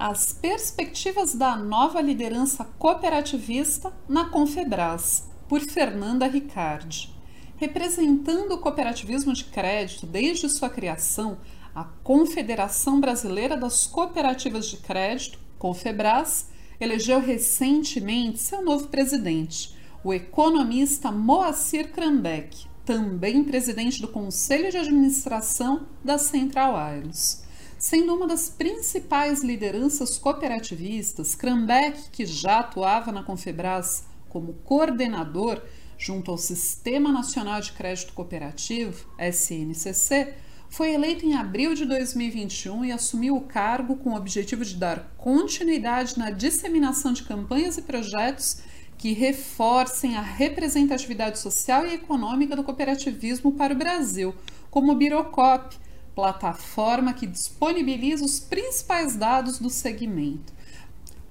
as perspectivas da nova liderança cooperativista na Confebras, por Fernanda Ricardi. Representando o cooperativismo de crédito desde sua criação, a Confederação Brasileira das Cooperativas de Crédito, Confebras, elegeu recentemente seu novo presidente, o economista Moacir Krambeck, também presidente do Conselho de Administração da Central Wireless. Sendo uma das principais lideranças cooperativistas, Krambeck, que já atuava na Confebras como coordenador junto ao Sistema Nacional de Crédito Cooperativo, SNCC, foi eleito em abril de 2021 e assumiu o cargo com o objetivo de dar continuidade na disseminação de campanhas e projetos que reforcem a representatividade social e econômica do cooperativismo para o Brasil, como o Birocop, plataforma que disponibiliza os principais dados do segmento.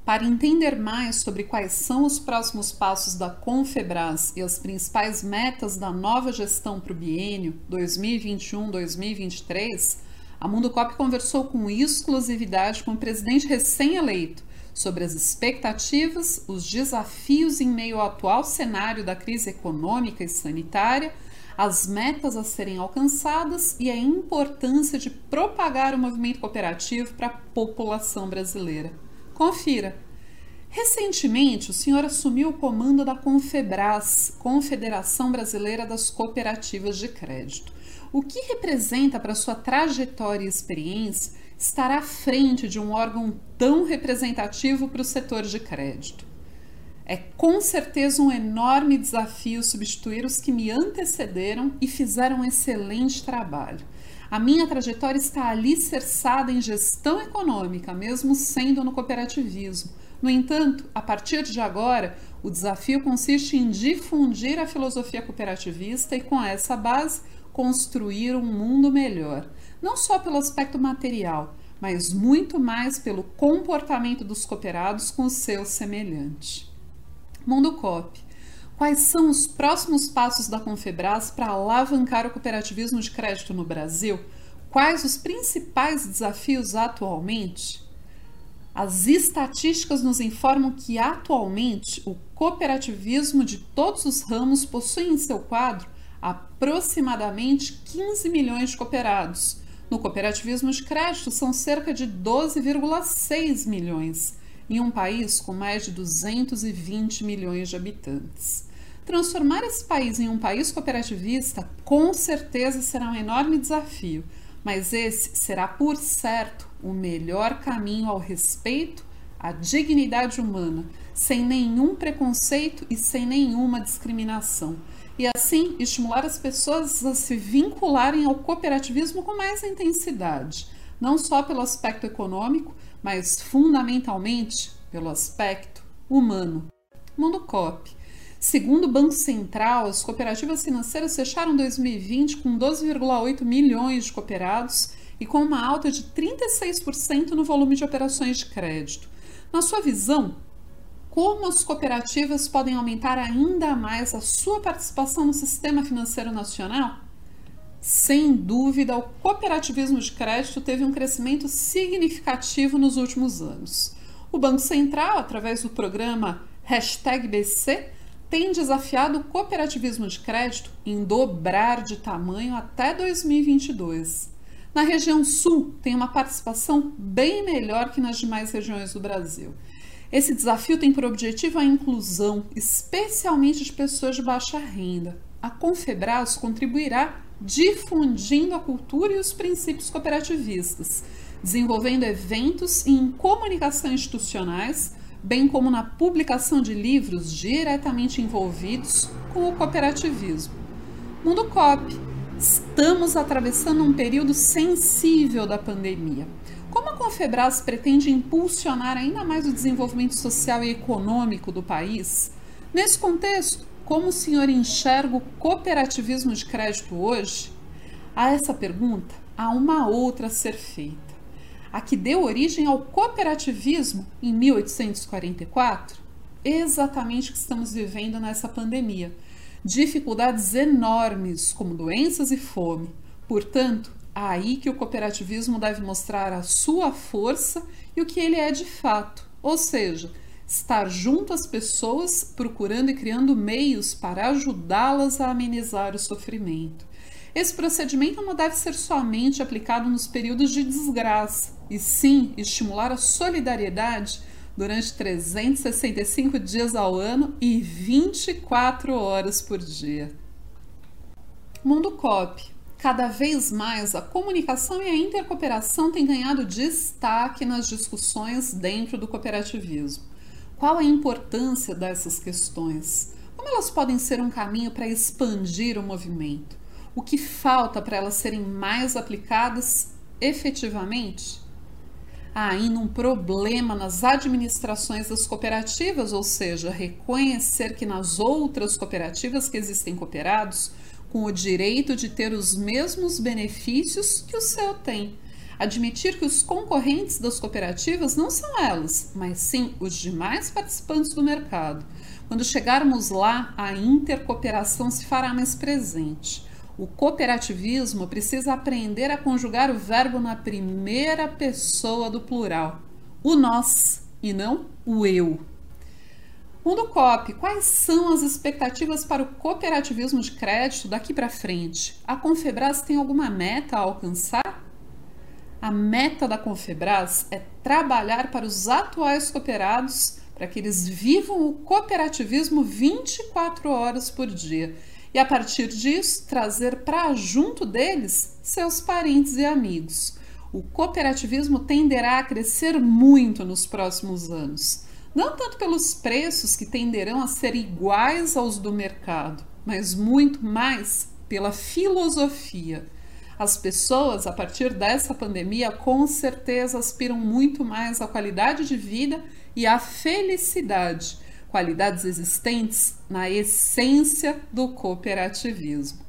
Para entender mais sobre quais são os próximos passos da Confebras e as principais metas da nova gestão para o biênio 2021-2023, a Mundo Cop conversou com exclusividade com o presidente recém-eleito sobre as expectativas, os desafios em meio ao atual cenário da crise econômica e sanitária as metas a serem alcançadas e a importância de propagar o movimento cooperativo para a população brasileira. Confira! Recentemente, o senhor assumiu o comando da Confebras, Confederação Brasileira das Cooperativas de Crédito. O que representa para sua trajetória e experiência estar à frente de um órgão tão representativo para o setor de crédito? É com certeza um enorme desafio substituir os que me antecederam e fizeram um excelente trabalho. A minha trajetória está alicerçada em gestão econômica, mesmo sendo no cooperativismo. No entanto, a partir de agora, o desafio consiste em difundir a filosofia cooperativista e, com essa base, construir um mundo melhor, não só pelo aspecto material, mas muito mais pelo comportamento dos cooperados com o seu semelhante. Mundo COP. Quais são os próximos passos da Confebras para alavancar o cooperativismo de crédito no Brasil? Quais os principais desafios atualmente? As estatísticas nos informam que atualmente o cooperativismo de todos os ramos possui em seu quadro aproximadamente 15 milhões de cooperados. No cooperativismo de crédito são cerca de 12,6 milhões em um país com mais de 220 milhões de habitantes. Transformar esse país em um país cooperativista com certeza será um enorme desafio, mas esse será, por certo, o melhor caminho ao respeito à dignidade humana, sem nenhum preconceito e sem nenhuma discriminação. E assim estimular as pessoas a se vincularem ao cooperativismo com mais intensidade, não só pelo aspecto econômico, mas fundamentalmente pelo aspecto humano. Mundo COP. Segundo o Banco Central, as cooperativas financeiras fecharam 2020 com 12,8 milhões de cooperados e com uma alta de 36% no volume de operações de crédito. Na sua visão, como as cooperativas podem aumentar ainda mais a sua participação no sistema financeiro nacional? Sem dúvida, o cooperativismo de crédito teve um crescimento significativo nos últimos anos. O Banco Central, através do programa BC, tem desafiado o cooperativismo de crédito em dobrar de tamanho até 2022. Na região sul, tem uma participação bem melhor que nas demais regiões do Brasil. Esse desafio tem por objetivo a inclusão, especialmente de pessoas de baixa renda. A Confebras contribuirá difundindo a cultura e os princípios cooperativistas, desenvolvendo eventos em comunicação institucionais, bem como na publicação de livros diretamente envolvidos com o cooperativismo. Mundo COP. Estamos atravessando um período sensível da pandemia. Como a Confebras pretende impulsionar ainda mais o desenvolvimento social e econômico do país? Nesse contexto, como o senhor enxerga o cooperativismo de crédito hoje? A essa pergunta, há uma outra a ser feita. A que deu origem ao cooperativismo em 1844? Exatamente o que estamos vivendo nessa pandemia. Dificuldades enormes, como doenças e fome. Portanto, aí que o cooperativismo deve mostrar a sua força e o que ele é de fato, ou seja, estar junto às pessoas, procurando e criando meios para ajudá-las a amenizar o sofrimento. Esse procedimento não deve ser somente aplicado nos períodos de desgraça, e sim estimular a solidariedade durante 365 dias ao ano e 24 horas por dia. Mundo COP. Cada vez mais a comunicação e a intercooperação têm ganhado destaque nas discussões dentro do cooperativismo. Qual a importância dessas questões? Como elas podem ser um caminho para expandir o movimento? O que falta para elas serem mais aplicadas efetivamente? Há ainda um problema nas administrações das cooperativas, ou seja, reconhecer que nas outras cooperativas que existem cooperados, com o direito de ter os mesmos benefícios que o seu tem admitir que os concorrentes das cooperativas não são elas, mas sim os demais participantes do mercado. Quando chegarmos lá, a intercooperação se fará mais presente. O cooperativismo precisa aprender a conjugar o verbo na primeira pessoa do plural, o nós e não o eu. Mundo COP, quais são as expectativas para o cooperativismo de crédito daqui para frente? A Confebras tem alguma meta a alcançar? A meta da Confebras é trabalhar para os atuais cooperados para que eles vivam o cooperativismo 24 horas por dia. E, a partir disso, trazer para junto deles seus parentes e amigos. O cooperativismo tenderá a crescer muito nos próximos anos, não tanto pelos preços que tenderão a ser iguais aos do mercado, mas muito mais pela filosofia as pessoas, a partir dessa pandemia, com certeza aspiram muito mais à qualidade de vida e à felicidade, qualidades existentes na essência do cooperativismo.